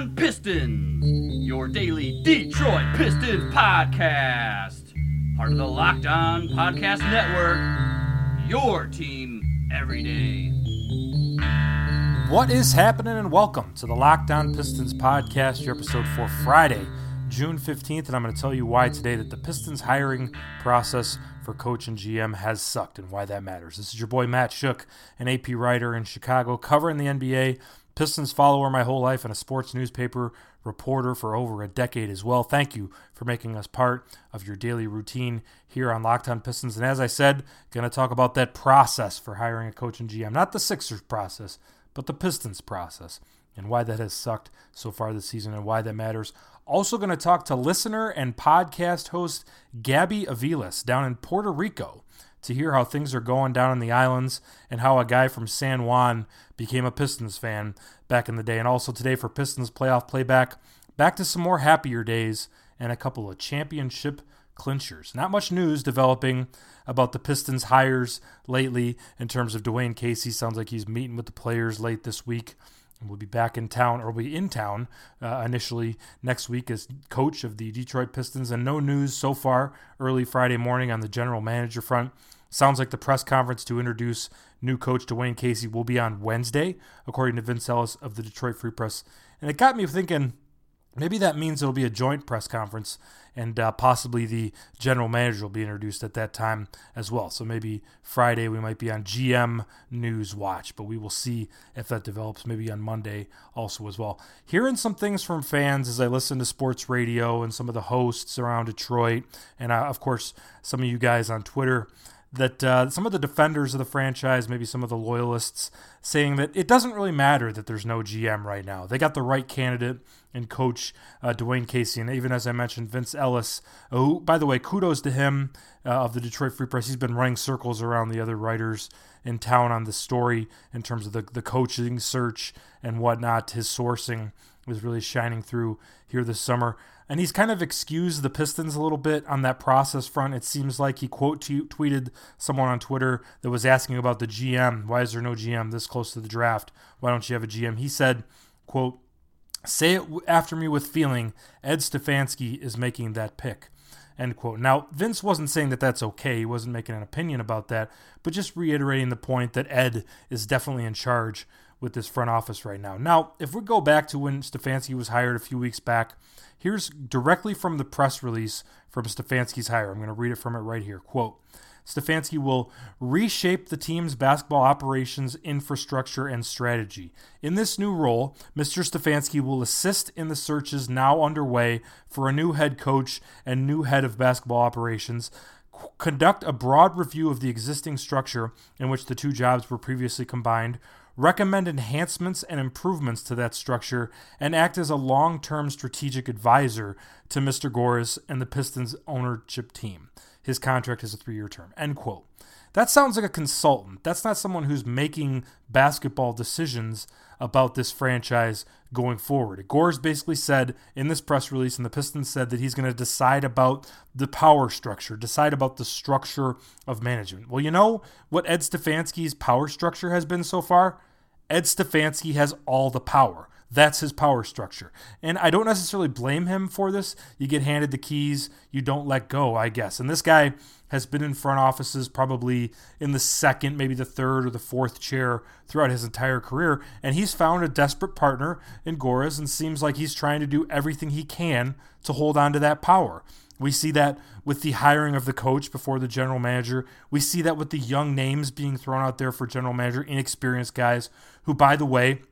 on Pistons, your daily Detroit Pistons podcast. Part of the Locked On Podcast Network, your team every day. What is happening, and welcome to the Locked On Pistons podcast, your episode for Friday, June 15th. And I'm going to tell you why today that the Pistons hiring process for coach and GM has sucked and why that matters. This is your boy Matt Schoch, an AP writer in Chicago, covering the NBA Pistons follower my whole life and a sports newspaper reporter for over a decade as well. Thank you for making us part of your daily routine here on Locked On Pistons. And as I said, going to talk about that process for hiring a coach and GM, not the Sixers process, but the Pistons process and why that has sucked so far this season and why that matters. Also, going to talk to listener and podcast host Gabby Aviles down in Puerto Rico to hear how things are going down in the islands and how a guy from San Juan became a Pistons fan back in the day. And also today for Pistons playoff playback, back to some more happier days and a couple of championship clinchers. Not much news developing about the Pistons hires lately in terms of Dwane Casey. Sounds like he's meeting with the players late this week. We'll be back in town, or we'll be in town uh, initially next week as coach of the Detroit Pistons. And no news so far early Friday morning on the general manager front. Sounds like the press conference to introduce new coach Dwane Casey will be on Wednesday, according to Vince Ellis of the Detroit Free Press. And it got me thinking maybe that means it'll be a joint press conference and uh, possibly the general manager will be introduced at that time as well. So maybe Friday we might be on GM News Watch, but we will see if that develops maybe on Monday also as well. Hearing some things from fans as I listen to sports radio and some of the hosts around Detroit, and uh, of course some of you guys on Twitter that uh, some of the defenders of the franchise, maybe some of the loyalists, saying that it doesn't really matter that there's no GM right now. They got the right candidate and coach uh, Dwane Casey, and even as I mentioned, Vince Ellis. Who, by the way, kudos to him uh, of the Detroit Free Press. He's been running circles around the other writers in town on the story in terms of the the coaching search and whatnot. His sourcing was really shining through here this summer and he's kind of excused the Pistons a little bit on that process front. It seems like he quote t- tweeted someone on Twitter that was asking about the GM. Why is there no GM this close to the draft? Why don't you have a GM? He said, "quote Say it after me with feeling. Ed Stefanski is making that pick." End quote. Now, Vince wasn't saying that that's okay. He wasn't making an opinion about that, but just reiterating the point that Ed is definitely in charge with this front office right now. Now, if we go back to when Stefanski was hired a few weeks back, Here's directly from the press release from Stefanski's hire. I'm going to read it from it right here. Quote Stefanski will reshape the team's basketball operations, infrastructure, and strategy. In this new role, Mr. Stefanski will assist in the searches now underway for a new head coach and new head of basketball operations, conduct a broad review of the existing structure in which the two jobs were previously combined, recommend enhancements and improvements to that structure, and act as a long term strategic advisor to Mr. Gores and the Pistons ownership team. His contract is a three year term. End quote. That sounds like a consultant. That's not someone who's making basketball decisions about this franchise going forward. Gores basically said in this press release, and the Pistons said that he's going to decide about the power structure, decide about the structure of management. Well, you know what Ed Stefanski's power structure has been so far? Ed Stefanski has all the power. That's his power structure. And I don't necessarily blame him for this. You get handed the keys, you don't let go, I guess. And this guy has been in front offices probably in the second, maybe the third or the fourth chair throughout his entire career. And he's found a desperate partner in Gores and seems like he's trying to do everything he can to hold on to that power. We see that with the hiring of the coach before the general manager. We see that with the young names being thrown out there for general manager, inexperienced guys who, by the way,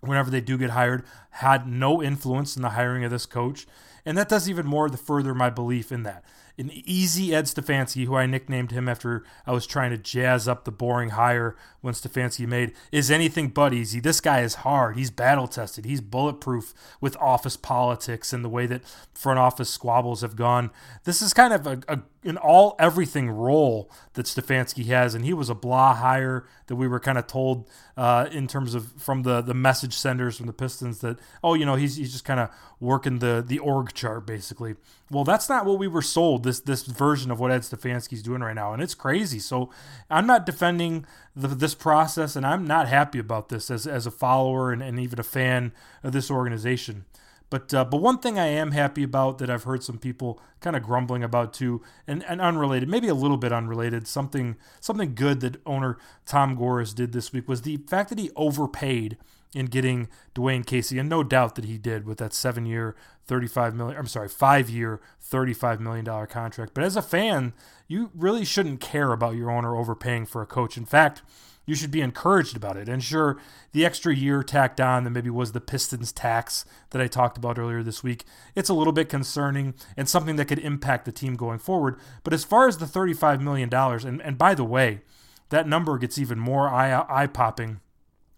whenever they do get hired, had no influence in the hiring of this coach. And that does even more to further my belief in that an easy Ed Stefanski, who I nicknamed him after I was trying to jazz up the boring hire when Stefanski made, is anything but easy. This guy is hard. He's battle tested. He's bulletproof with office politics and the way that front office squabbles have gone. This is kind of a, a an all everything role that Stefanski has, and he was a blah hire that we were kind of told uh, in terms of from the the message senders from the Pistons that oh, you know, he's he's just kind of working the the org chart basically. Well, that's not what we were sold. This this version of what Ed Stefanski's doing right now, and it's crazy. So I'm not defending the, this process, and I'm not happy about this as as a follower and, and even a fan of this organization. But uh, but one thing I am happy about that I've heard some people kind of grumbling about too, and, and unrelated, maybe a little bit unrelated, something something good that owner Tom Gores did this week was the fact that he overpaid in getting Dwane Casey, and no doubt that he did with that seven year, thirty five million. I'm sorry, five year, thirty five million dollar contract. But as a fan, you really shouldn't care about your owner overpaying for a coach. In fact you should be encouraged about it. And sure, the extra year tacked on that maybe was the Pistons tax that I talked about earlier this week, it's a little bit concerning and something that could impact the team going forward. But as far as the $35 million, and, and by the way, that number gets even more eye popping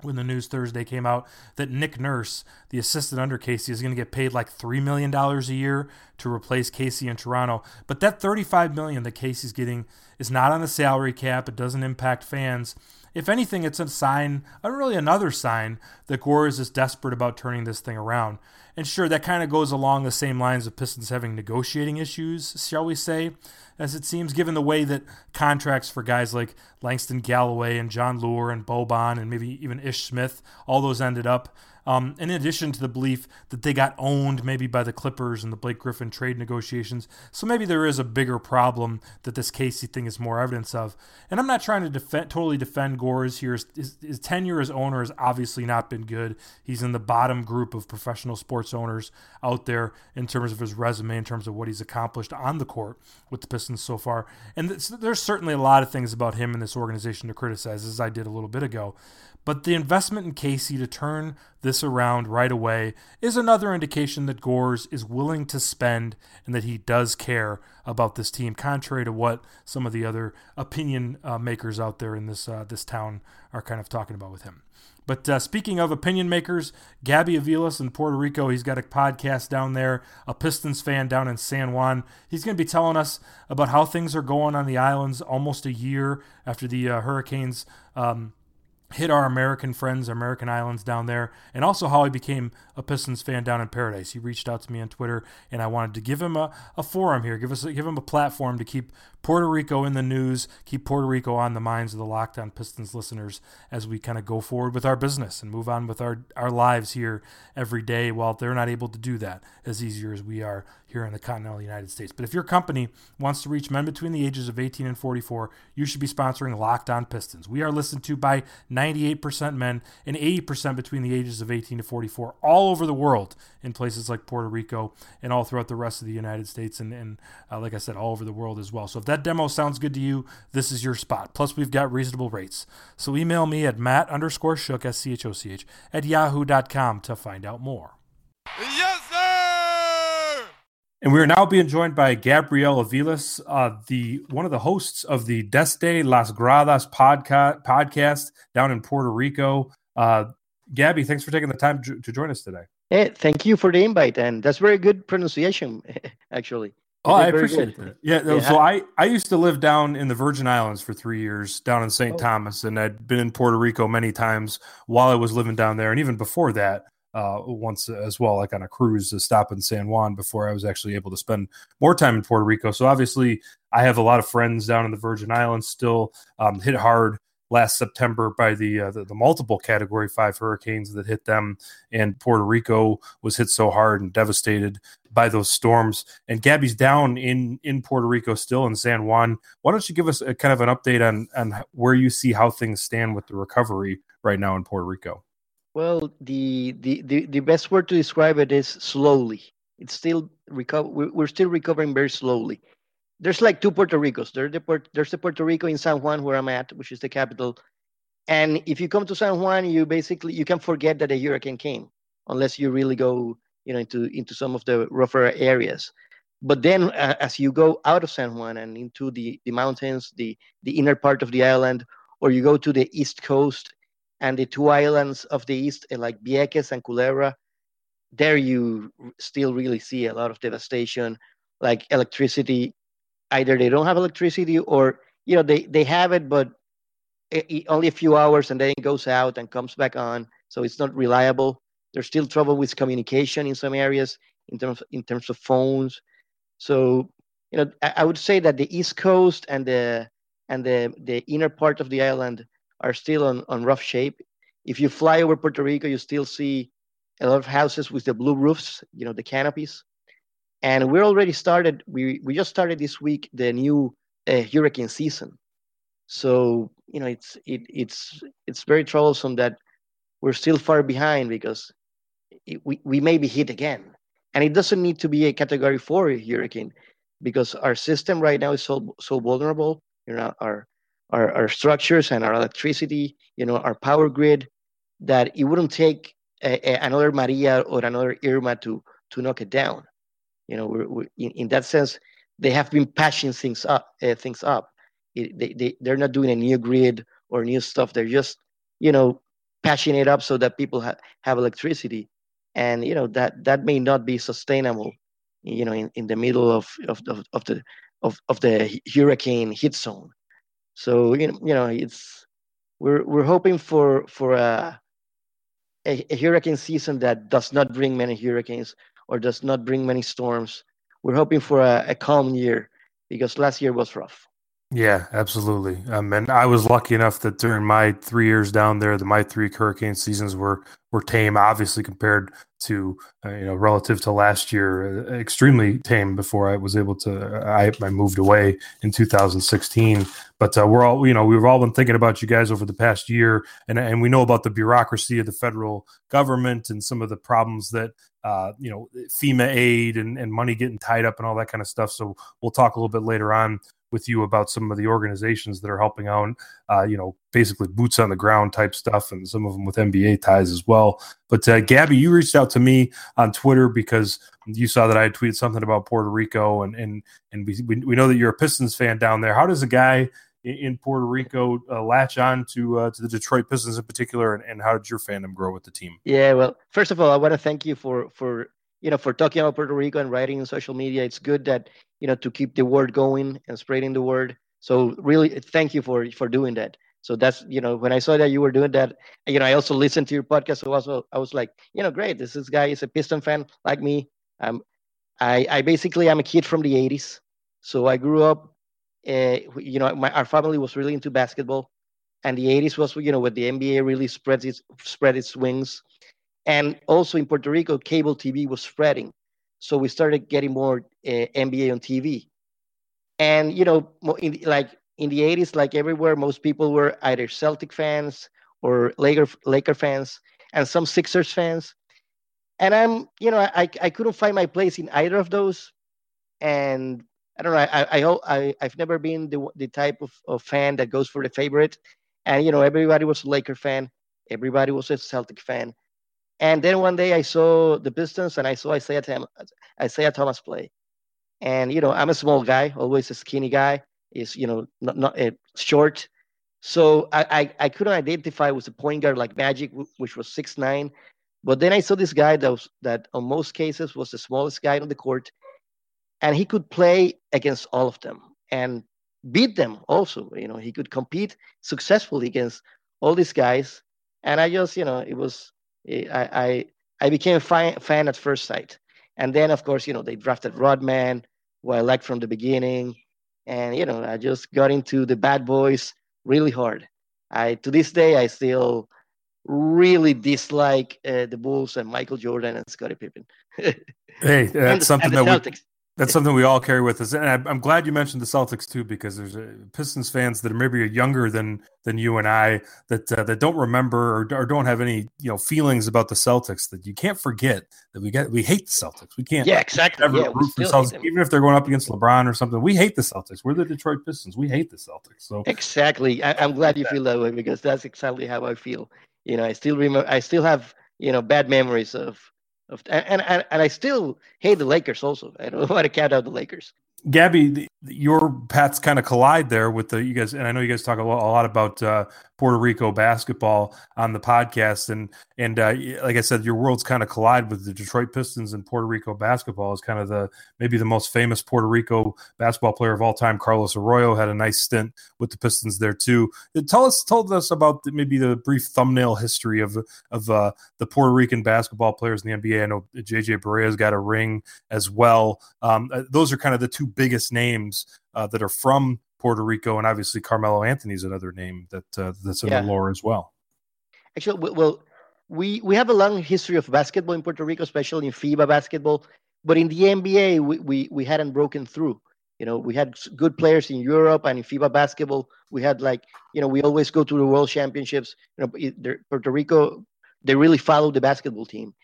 when the news Thursday came out that Nick Nurse, the assistant under Casey, is going to get paid like $3 million a year to replace Casey in Toronto. But that 35 million that Casey's getting is not on the salary cap. It doesn't impact fans. If anything, it's a sign, uh, really another sign, that Gore is just desperate about turning this thing around. And sure, that kind of goes along the same lines of Pistons having negotiating issues, shall we say, as it seems, given the way that contracts for guys like Langston Galloway and Jon Leuer and Boban and maybe even Ish Smith, all those ended up. Um, in addition to the belief that they got owned maybe by the Clippers and the Blake Griffin trade negotiations. So maybe there is a bigger problem that this Casey thing is more evidence of. And I'm not trying to totally defend Gores here. His, his tenure as owner has obviously not been good. He's in the bottom group of professional sports owners out there in terms of his resume, in terms of what he's accomplished on the court with the Pistons so far. And there's certainly a lot of things about him and this organization to criticize, as I did a little bit ago. But the investment in Casey to turn this around right away is another indication that Gores is willing to spend and that he does care about this team, contrary to what some of the other opinion uh, makers out there in this uh, this town are kind of talking about with him. But uh, speaking of opinion makers, Gabby Aviles in Puerto Rico, he's got a podcast down there, a Pistons fan down in San Juan. He's going to be telling us about how things are going on the islands almost a year after the uh, hurricanes um, hit our American friends, American islands down there, and also how he became a Pistons fan down in Paradise. He reached out to me on Twitter, and I wanted to give him a, a forum here, give us give him a platform to keep Puerto Rico in the news, keep Puerto Rico on the minds of the Locked On Pistons listeners as we kind of go forward with our business and move on with our, our lives here every day while they're not able to do that as easier as we are here in the continental United States. But if your company wants to reach men between the ages of 18 and 44, you should be sponsoring Locked On Pistons. We are listened to by 98% men and 80% between the ages of 18 to 44 all over the world in places like Puerto Rico and all throughout the rest of the United States and, and uh, like I said, all over the world as well. So if that demo sounds good to you, this is your spot. Plus, we've got reasonable rates. So email me at matt underscore Schoch, S-C-H-O-C-H, at yahoo.com to find out more. Yes! And we are now being joined by Gabriel Aviles, uh, the one of the hosts of the Desde Las Gradas podcast, podcast down in Puerto Rico. Uh, Gabby, thanks for taking the time to, to join us today. Hey, thank you for the invite, and that's very good pronunciation, actually. Oh, I appreciate that. Yeah, yeah, so I I used to live down in the Virgin Islands for three years, down in St. Oh. Thomas, and I'd been in Puerto Rico many times while I was living down there, and even before that, uh, once as well, like on a cruise to stop in San Juan before I was actually able to spend more time in Puerto Rico. So obviously, I have a lot of friends down in the Virgin Islands still um, hit hard last September by the, uh, the, the multiple Category Five hurricanes that hit them, and Puerto Rico was hit so hard and devastated by those storms. And Gabby's down in in Puerto Rico still in San Juan. Why don't you give us a kind of an update on on where you see how things stand with the recovery right now in Puerto Rico? Well, the the the, the best word to describe it is slowly. It's still recover. We're still recovering very slowly there's like two Puerto Ricos. There's the, there's the Puerto Rico in San Juan where I'm at, which is the capital. And if you come to San Juan, you basically you can forget that a hurricane came, unless you really go, you know, into into some of the rougher areas. But then, uh, as you go out of San Juan and into the the mountains, the the inner part of the island, or you go to the east coast and the two islands of the east, uh, like Vieques and Culebra, there you still really see a lot of devastation, like electricity either they don't have electricity or you know they they have it but it, it, only a few hours and then it goes out and comes back on so it's not reliable There's still trouble with communication in some areas in terms in terms of phones. So you know, I, I would say that the East Coast and the and the the inner part of the island are still on, on rough shape. If you fly over Puerto Rico, you still see a lot of houses with the blue roofs, you know, the canopies. And we're already started. We we just started this week the new uh, hurricane season. So you know, it's it, it's it's very troublesome that we're still far behind because it, we we may be hit again, and it doesn't need to be a Category Four hurricane because our system right now is so so vulnerable. You know, our our, our structures and our electricity, you know, our power grid, that it wouldn't take a, a, another Maria or another Irma to to knock it down. You know, we're, we're, in, in that sense, they have been patching things up. Uh, things up. It, they, they they're not doing a new grid or new stuff. They're just you know patching it up so that people ha- have electricity, and you know that that may not be sustainable. You know, in, in the middle of of, of, of the of, of the hurricane hit zone. So you know, it's we're we're hoping for for a, a, a hurricane season that does not bring many hurricanes or does not bring many storms. We're hoping for a, a calm year because last year was rough. Yeah, absolutely. Um, and I was lucky enough that during my three years down there, the my three hurricane seasons were were tame, obviously compared to uh, you know relative to last year, uh, extremely tame. Before I was able to, I, I moved away in 2016. But uh, we're all you know we've all been thinking about you guys over the past year, and and we know about the bureaucracy of the federal government and some of the problems that uh, you know FEMA aid and, and money getting tied up and all that kind of stuff. So we'll talk a little bit later on with you about some of the organizations that are helping out, uh, you know, basically boots on the ground type stuff, and some of them with NBA ties as well. But uh, Gabby, you reached out to me on Twitter because you saw that I tweeted something about Puerto Rico, and and and we, we know that you're a Pistons fan down there. How does a guy in Puerto Rico uh, latch on to uh, to the Detroit Pistons in particular, and, and how did your fandom grow with the team? Yeah, well, first of all, I want to thank you for for you know for talking about Puerto Rico and writing in social media. It's good that you know to keep the word going and spreading the word. So really thank you for for doing that. So that's you know when i saw that you were doing that you know i also listened to your podcast. So also i was like you know great this, this guy is a piston fan like me. Um i i basically i'm a kid from the 80s so i grew up uh, you know my, our family was really into basketball. And the 80s was you know when the nba really spread its spread its wings and also in puerto rico cable tv was spreading so we started getting more uh, NBA on TV. And you know, in, like in the 80s, like everywhere, most people were either Celtic fans or Laker Laker fans, and some Sixers fans. And I'm, you know, I I couldn't find my place in either of those. And I don't know. I I, I I've never been the the type of, of fan that goes for the favorite. And you know, everybody was a Laker fan, everybody was a Celtic fan. And then one day I saw the Pistons and I saw Isiah, Tam- Isiah Thomas play. And, you know, I'm a small guy, always a skinny guy, is, you know, not, not uh, short. So I, I, I, couldn't identify with a point guard like Magic, which was six nine. But then I saw this guy that was, that on most cases was the smallest guy on the court, and he could play against all of them and beat them also. You know, he could compete successfully against all these guys. And I just, you know, it was I, I, I became a fan, fan at first sight. And then, of course, you know, they drafted Rodman, who I liked from the beginning. And, you know, I just got into the bad boys really hard. I, to this day, I still really dislike uh, the Bulls and Michael Jordan and Scottie Pippen. hey, that's something that we that's something we all carry with us, and I, am glad you mentioned the Celtics too, because there's a, Pistons fans that are maybe younger than than you and I that uh, that don't remember or, or, don't have any you know feelings about the Celtics. That you can't forget that we get we hate the Celtics. We can't yeah exactly ever yeah, root for Celtics, even if they're going up against LeBron or something. We hate the Celtics. We're the Detroit Pistons. We hate the Celtics. So exactly, I, am glad you feel that way because that's exactly how I feel. You know, I still remember. I still have you know bad memories of of, and, and and I still hate the Lakers. Also, I don't want to count out the Lakers. Gabby, the, your paths kind of collide there with the you guys, and I know you guys talk a lot, a lot about uh, Puerto Rico basketball on the podcast, and and uh, like I said, your worlds kind of collide with the Detroit Pistons and Puerto Rico basketball. Is kind of the maybe the most famous Puerto Rico basketball player of all time. Carlos Arroyo had a nice stint with the Pistons there too. Uh, tell us, told us about the, maybe the brief thumbnail history of of uh, the Puerto Rican basketball players in the NBA. I know JJ Barea's got a ring as well. Um, uh, those are kind of the two biggest names uh, that are from Puerto Rico, and obviously Carmelo Anthony is another name that uh, that's in yeah. the lore as well. Actually, well, we we have a long history of basketball in Puerto Rico, especially in FIBA basketball. But in the NBA, we, we, we hadn't broken through. You know, we had good players in Europe and in FIBA basketball. We had like, you know, we always go to the World Championships. You know, Puerto Rico, they really followed the basketball team.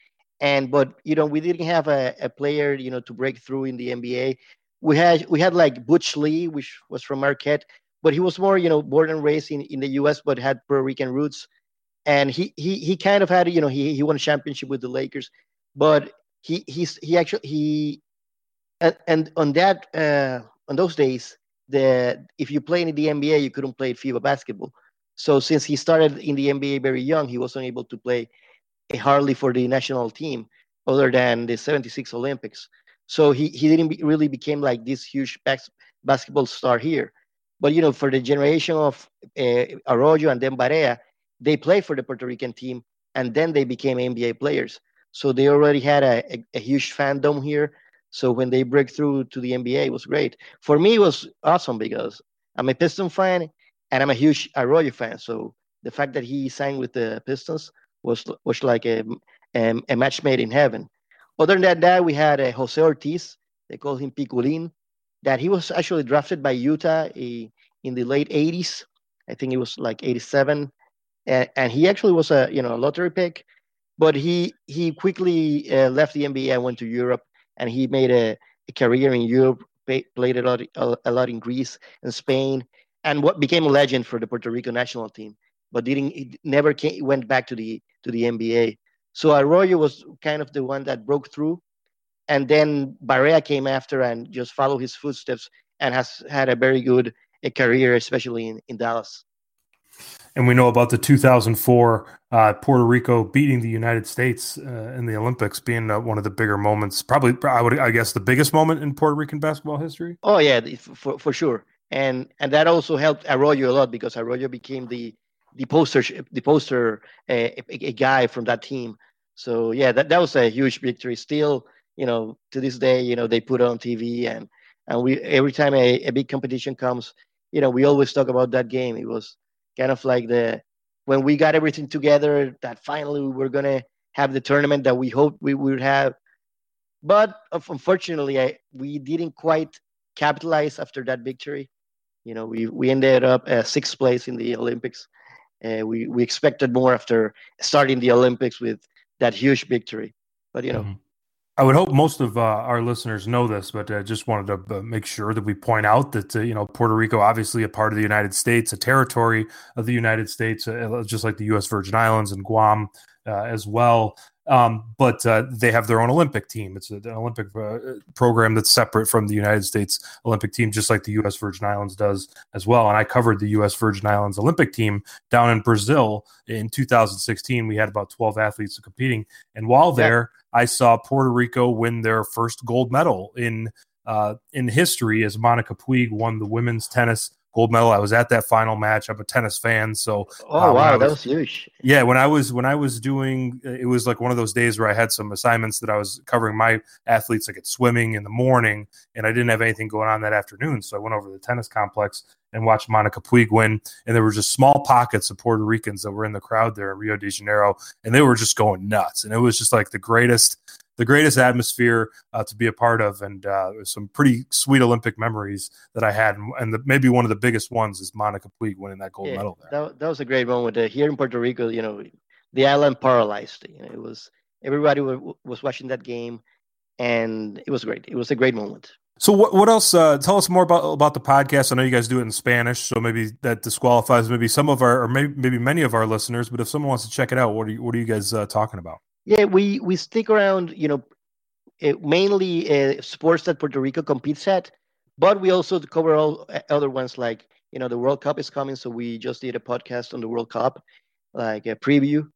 And but you know, we didn't have a, a player, you know, to break through in the NBA we had we had like Butch Lee, which was from Marquette, but he was more you know born and raised in, in the U.S. but had Puerto Rican roots, and he he he kind of had you know he he won a championship with the Lakers, but he he's he actually he and, and on that uh, on those days the if you play in the NBA you couldn't play FIBA basketball. So since he started in the NBA very young, he wasn't able to play hardly for the national team other than the 76 Olympics. So he, he didn't be, really became like this huge bas- basketball star here. But you know, for the generation of uh, Arroyo and then Barea, they played for the Puerto Rican team, and then they became NBA players. So they already had a, a, a huge fandom here. So when they break through to the NBA, it was great. For me, it was awesome because I'm a Piston fan and I'm a huge Arroyo fan. So the fact that he signed with the Pistons was was like a, a, a match made in heaven. Other than that, we had uh, Jose Ortiz. They called him Piculin. That he was actually drafted by Utah uh, in the late 80s. I think it was like 87. And, and he actually was a you know a lottery pick, but he he quickly uh, left the NBA and went to Europe, and he made a, a career in Europe. Pay, played a lot a, a, lot in Greece and Spain, and what became a legend for the Puerto Rico national team. But didn't never came, went back to the to the NBA. So Arroyo was kind of the one that broke through. And then Barea came after and just followed his footsteps and has had a very good a career, especially in, in Dallas. And we know about the 2004 uh, Puerto Rico beating the United States uh, in the Olympics being uh, one of the bigger moments, probably, I would, I guess, the biggest moment in Puerto Rican basketball history. Oh yeah, for, for sure. And and that also helped Arroyo a lot because Arroyo became the the poster the poster a, a, guy from that team. So yeah, that, that was a huge victory. Still, you know, to this day, you know, they put it on TV and and we every time a, a big competition comes, you know, we always talk about that game. It was kind of like the when we got everything together that finally we were gonna have the tournament that we hoped we would have. But unfortunately, I, we didn't quite capitalize after that victory. You know, we we ended up uh, sixth place in the Olympics. Uh, we we expected more after starting the Olympics with that huge victory. But you know. Mm-hmm. I would hope most of uh, our listeners know this, but I uh, just wanted to uh, make sure that we point out that uh, you know Puerto Rico, obviously a part of the United States, a territory of the United States, uh, just like the U.S. Virgin Islands and Guam as well. Um, but uh, they have their own Olympic team. It's an Olympic uh, program that's separate from the United States Olympic team, just like the U.S. Virgin Islands does as well. And I covered the U.S. Virgin Islands Olympic team down in Brazil in 2016. We had about 12 athletes competing, and while there, I saw Puerto Rico win their first gold medal in uh, in history as Monica Puig won the women's tennis gold medal. I was at that final match. I'm a tennis fan, so oh uh, wow, was, that was huge. Yeah, when I was when I was doing, it was like one of those days where I had some assignments that I was covering my athletes like at swimming in the morning, and I didn't have anything going on that afternoon, so I went over to the tennis complex and watched Monica Puig win. And there were just small pockets of Puerto Ricans that were in the crowd there in Rio de Janeiro, and they were just going nuts. And it was just like the greatest the greatest atmosphere uh, to be a part of, and uh, some pretty sweet Olympic memories that I had. And the, maybe one of the biggest ones is Monica Puig winning that gold yeah, medal. There. That, that was a great moment. Uh, here in Puerto Rico, you know, the island paralyzed. You know, it was everybody w- was watching that game, and it was great. It was a great moment. So what what else? Uh, tell us more about about the podcast. I know you guys do it in Spanish, so maybe that disqualifies maybe some of our or maybe maybe many of our listeners. But if someone wants to check it out, what are you what are you guys uh, talking about? Yeah, we we stick around, you know, uh, mainly uh, sports that Puerto Rico competes at, but we also cover all other ones like you know the World Cup is coming, so we just did a podcast on the World Cup, like a preview,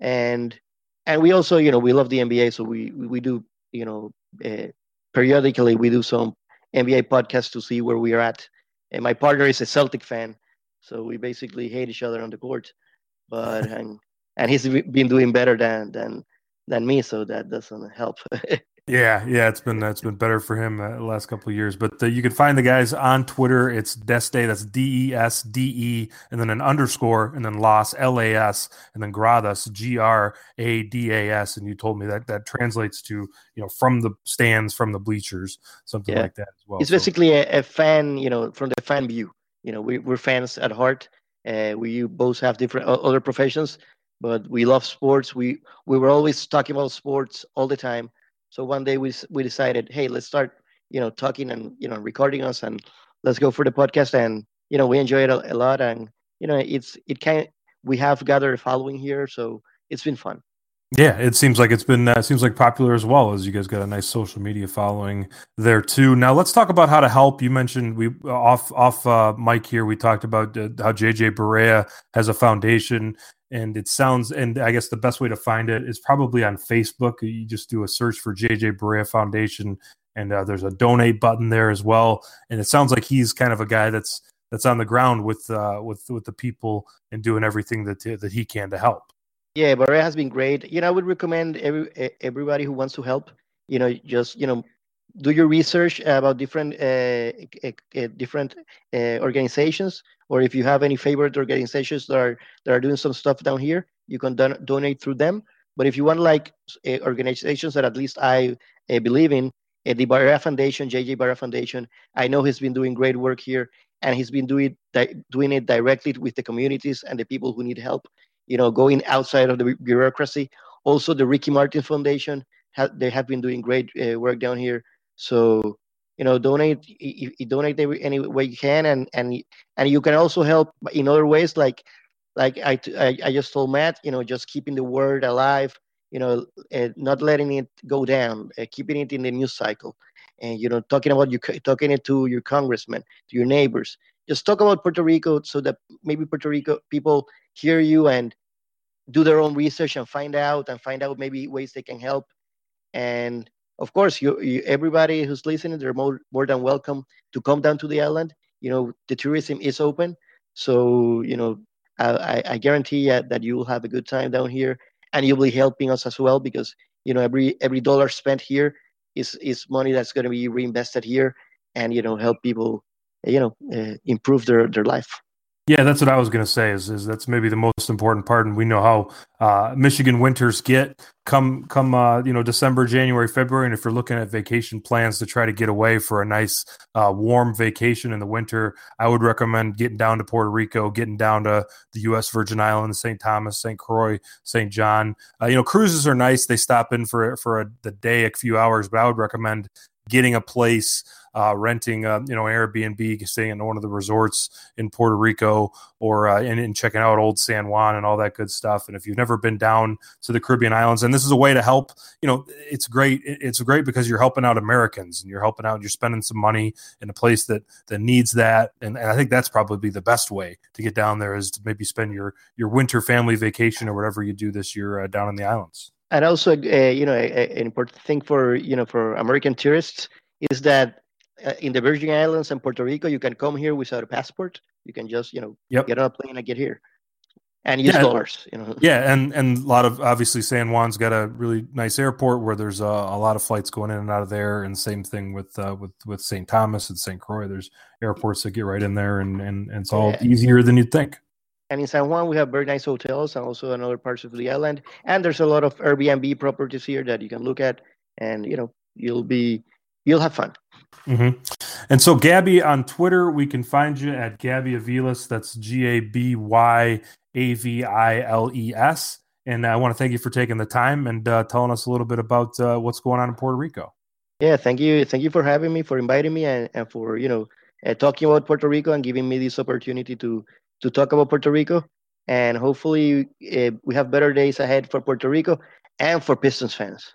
and and we also you know we love the NBA, so we we do you know uh, periodically we do some NBA podcasts to see where we are at. And my partner is a Celtic fan, so we basically hate each other on the court. But and and he's been doing better than than than me, so that doesn't help. Yeah, yeah, it's been it's been better for him uh, the last couple of years. But uh, you can find the guys on Twitter. It's Desde, that's D E S D E, and then an underscore, and then Las L A S, and then Gradas G R A D A S. And you told me that that translates to you know from the stands, from the bleachers, something yeah. like that as well. It's so. basically a, a, fan, you know, from the fan view. You know, we, we're fans at heart. Uh, we both have different other professions, but we love sports. We we were always talking about sports all the time so one day we we decided, hey, let's start, you know, talking and you know recording us, and let's go for the podcast. And you know, we enjoy it a, a lot, and you know, it's it can we have gathered a following here, so it's been fun. Yeah, it seems like it's been uh, seems like popular as well as you guys got a nice social media following there too. Now let's talk about how to help. You mentioned we off off uh, here. We talked about uh, how JJ Barea has a foundation and it sounds and i guess the best way to find it is probably on facebook. You just do a search for jj Barea foundation and uh, there's a donate button there as well. And it sounds like he's kind of a guy that's that's on the ground with uh, with with the people and doing everything that that he can to help. Yeah Barea has been great. You know i would recommend every everybody who wants to help you know just you know do your research about different uh, uh, different uh, organizations or if you have any favorite organizations that are that are doing some stuff down here you can don- donate through them but if you want like organizations that at least i believe in the Barea Foundation, JJ Barea Foundation, I know he's been doing great work here, and he's been doing doing it directly with the communities and the people who need help. You know, going outside of the bureaucracy. Also, the Ricky Martin Foundation, they have been doing great work down here. So you know donate you, you donate any way you can and and and you can also help in other ways like like I, I, I just told matt you know just keeping the word alive you know uh, not letting it go down uh, keeping it in the news cycle. And you know talking about you talking it to your congressman to your neighbors. Just talk about puerto rico so that maybe puerto rico people hear you and do their own research and find out and find out maybe ways they can help. And of course, you, you, everybody who's listening, they're more, more than welcome to come down to the island. You know, the tourism is open. So, you know, I, I guarantee that you will have a good time down here and you'll be helping us as well because, you know, every, every dollar spent here is, is money that's going to be reinvested here and, you know, help people, you know, uh, improve their, their life. Yeah, that's what I was going to say. Is, is that's maybe the most important part, and we know how uh, Michigan winters get come come uh, you know December, January, February, and if you're looking at vacation plans to try to get away for a nice uh, warm vacation in the winter, I would recommend getting down to Puerto Rico, getting down to the U.S. Virgin Islands, St. Thomas, St. Croix, St. John. Uh, you know, cruises are nice; they stop in for for a, the day, a few hours, but I would recommend getting a place uh, renting, you know, Airbnb, staying in one of the resorts in Puerto Rico, or uh, and, and, checking out Old San Juan and all that good stuff. And if you've never been down to the Caribbean islands, and this is a way to help, you know, it's great. It's great because you're helping out Americans and you're helping out. You're spending some money in a place that that needs that, and, and I think that's probably the best way to get down there is to maybe spend your your winter family vacation or whatever you do this year uh, down in the islands and also uh, you know an important thing for you know for american tourists is that uh, in the Virgin Islands and Puerto Rico, you can come here without a passport. You can just, you know, yep. get on a plane and get here and use yeah, dollars. You know. Yeah, and and a lot of obviously San Juan's got a really nice airport where there's a, a lot of flights going in and out of there, and same thing with uh, with with St. Thomas and St. Croix. There's airports that get right in there, and and, and it's all yeah. easier than you'd think. And in San Juan, we have very nice hotels and also in other parts of the island. And there's a lot of Airbnb properties here that you can look at, and you know you'll be you'll have fun. Mm-hmm. And so, Gabby, on Twitter, we can find you at Gabby Aviles. That's G A B Y A V I L E S. And I want to thank you for taking the time and uh, telling us a little bit about uh, what's going on in Puerto Rico. Yeah, thank you. Thank you for having me, for inviting me, and, and for you know uh, talking about Puerto Rico and giving me this opportunity to to talk about Puerto Rico. And hopefully, uh, we have better days ahead for Puerto Rico and for Pistons fans.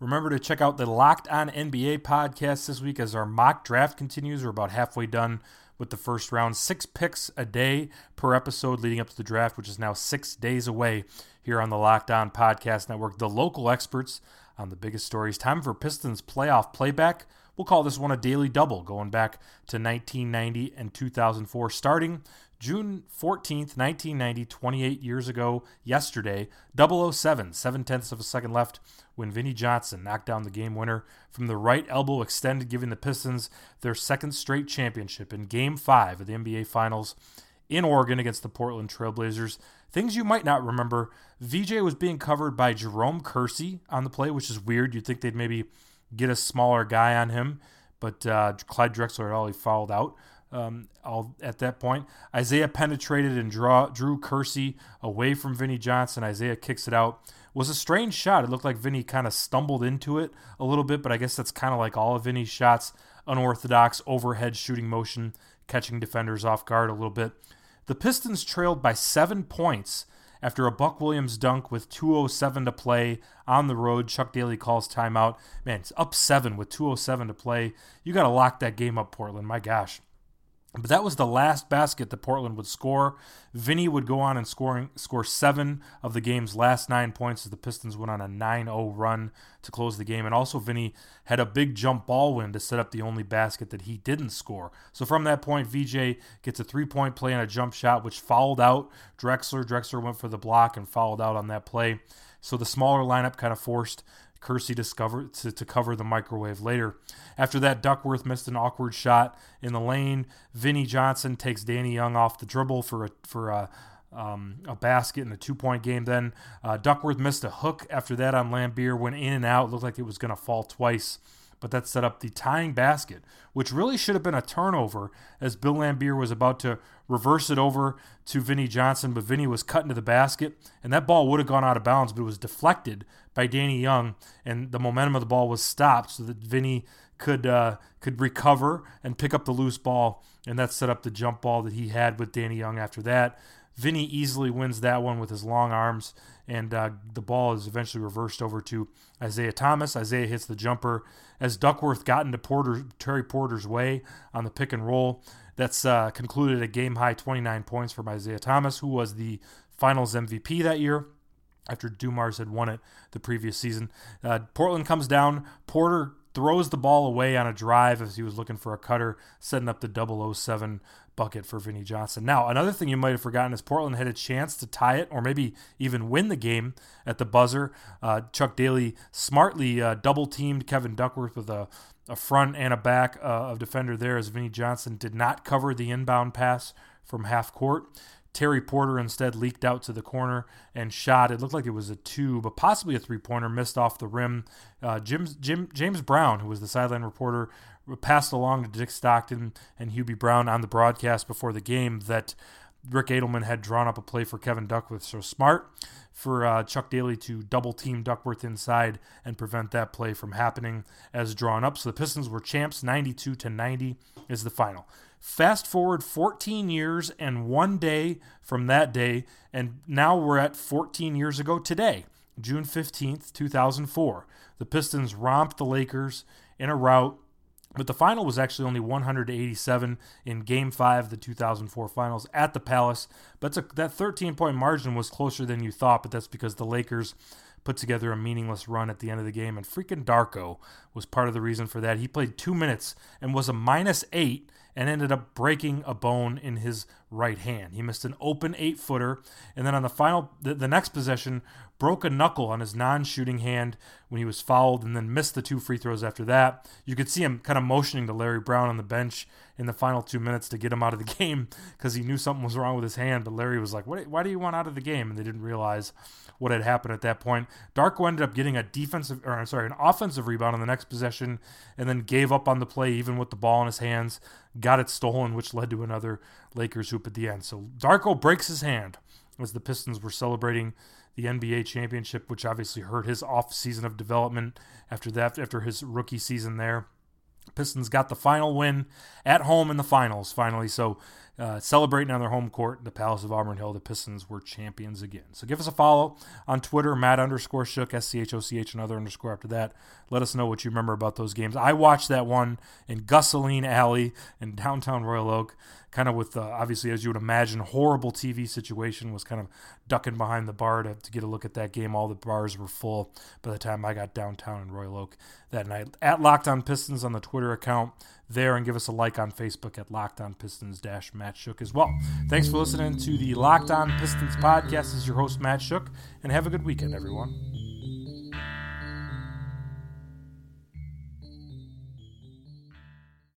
Remember to check out the Locked On NBA podcast this week as our mock draft continues. We're about halfway done with the first round. Six picks a day per episode leading up to the draft, which is now six days away here on the Locked On Podcast Network. The local experts on the biggest stories. Time for Pistons playoff playback. We'll call this one a daily double, going back to 1990 and 2004, starting June 14th, 1990, 28 years ago, yesterday, 007, seven tenths of a second left, when Vinnie Johnson knocked down the game winner from the right elbow extended, giving the Pistons their second straight championship in Game 5 of the NBA Finals in Oregon against the Portland Trailblazers. Things you might not remember VJ was being covered by Jerome Kersey on the play, which is weird. You'd think they'd maybe get a smaller guy on him, but uh, Clyde Drexler had already fouled out um, at that point. Isiah penetrated and draw, drew Kersey away from Vinnie Johnson. Isiah kicks it out. It was a strange shot. It looked like Vinnie kind of stumbled into it a little bit, but I guess that's kind of like all of Vinnie's shots. Unorthodox overhead shooting motion, catching defenders off guard a little bit. The Pistons trailed by seven points after a Buck Williams dunk with 207 to play on the road. Chuck Daly calls timeout. Man, it's up seven with 207 to play. You got to lock that game up, Portland. My gosh. But that was the last basket that Portland would score. Vinnie would go on and scoring score seven of the game's last nine points as the Pistons went on a 9-0 run to close the game. And also Vinnie had a big jump ball win to set up the only basket that he didn't score. So from that point, VJ gets a three-point play and a jump shot, which fouled out Drexler. Drexler went for the block and fouled out on that play. So the smaller lineup kind of forced Kersey discovered to, to cover the microwave later. After that, Duckworth missed an awkward shot in the lane. Vinnie Johnson takes Danny Young off the dribble for a for a um, a basket in a two point game. Then uh, Duckworth missed a hook after that on Laimbeer, went in and out. Looked like it was going to fall twice but that set up the tying basket, which really should have been a turnover as Bill Laimbeer was about to reverse it over to Vinnie Johnson, but Vinnie was cut into the basket, and that ball would have gone out of bounds, but it was deflected by Danny Young, and the momentum of the ball was stopped so that Vinnie could uh, could recover and pick up the loose ball, and that set up the jump ball that he had with Danny Young after that. Vinnie easily wins that one with his long arms, and uh, the ball is eventually reversed over to Isiah Thomas. Isiah hits the jumper as Duckworth got into Porter, Terry Porter's way on the pick and roll. That's uh, concluded a game high 29 points from Isiah Thomas, who was the Finals MVP that year after Dumars had won it the previous season. Uh, Portland comes down. Porter throws the ball away on a drive as he was looking for a cutter, setting up the 007 bucket for Vinnie Johnson. Now, another thing you might have forgotten is Portland had a chance to tie it or maybe even win the game at the buzzer. Uh, Chuck Daly smartly uh, double teamed Kevin Duckworth with a, a front and a back uh, of defender there as Vinnie Johnson did not cover the inbound pass from half court. Terry Porter instead leaked out to the corner and shot. It looked like it was a two, but possibly a three pointer, missed off the rim. Uh, Jim, Jim, James Brown, who was the sideline reporter, passed along to Dick Stockton and Hubie Brown on the broadcast before the game that Rick Adelman had drawn up a play for Kevin Duckworth. So smart for uh, Chuck Daly to double team Duckworth inside and prevent that play from happening as drawn up. So the Pistons were champs 92 to 90 is the final. Fast forward 14 years and one day from that day, and now we're at 14 years ago today, June 15th, 2004. The Pistons romped the Lakers in a rout but the final was actually only 187 in Game 5 of the 2004 finals at the Palace. But a, that 13 point margin was closer than you thought, but that's because the Lakers put together a meaningless run at the end of the game. And freaking Darko was part of the reason for that. He played two minutes and was a minus eight and ended up breaking a bone in his right hand. He missed an open eight footer, and then on the final, the, the next possession, broke a knuckle on his non shooting hand when he was fouled, and then missed the two free throws after that. You could see him kind of motioning to Larry Brown on the bench in the final two minutes to get him out of the game because he knew something was wrong with his hand. But Larry was like, Why do you want out of the game? And they didn't realize what had happened at that point. Darko ended up getting a defensive, or I'm sorry, an offensive rebound on the next possession, and then gave up on the play even with the ball in his hands. Got it stolen, which led to another Lakers hoop at the end. So Darko breaks his hand as the Pistons were celebrating the NBA championship, which obviously hurt his off season of development after that, after his rookie season there. Pistons got the final win at home in the finals finally. So uh, celebrating on their home court, the Palace of Auburn Hill. The Pistons were champions again. So give us a follow on Twitter, Matt underscore Schoch, S C H O C H, another underscore after that. Let us know what you remember about those games. I watched that one in Gusoline Alley in downtown Royal Oak kind of with uh, obviously as you would imagine horrible tv situation was kind of ducking behind the bar to, to get a look at that game all the bars were full by the time i got downtown in royal oak that night at locked on pistons on the twitter account there and give us a like on facebook at locked on pistons dash matt Schoch as well. Thanks for listening to the locked on pistons podcast. This is your host matt Schoch and have a good weekend everyone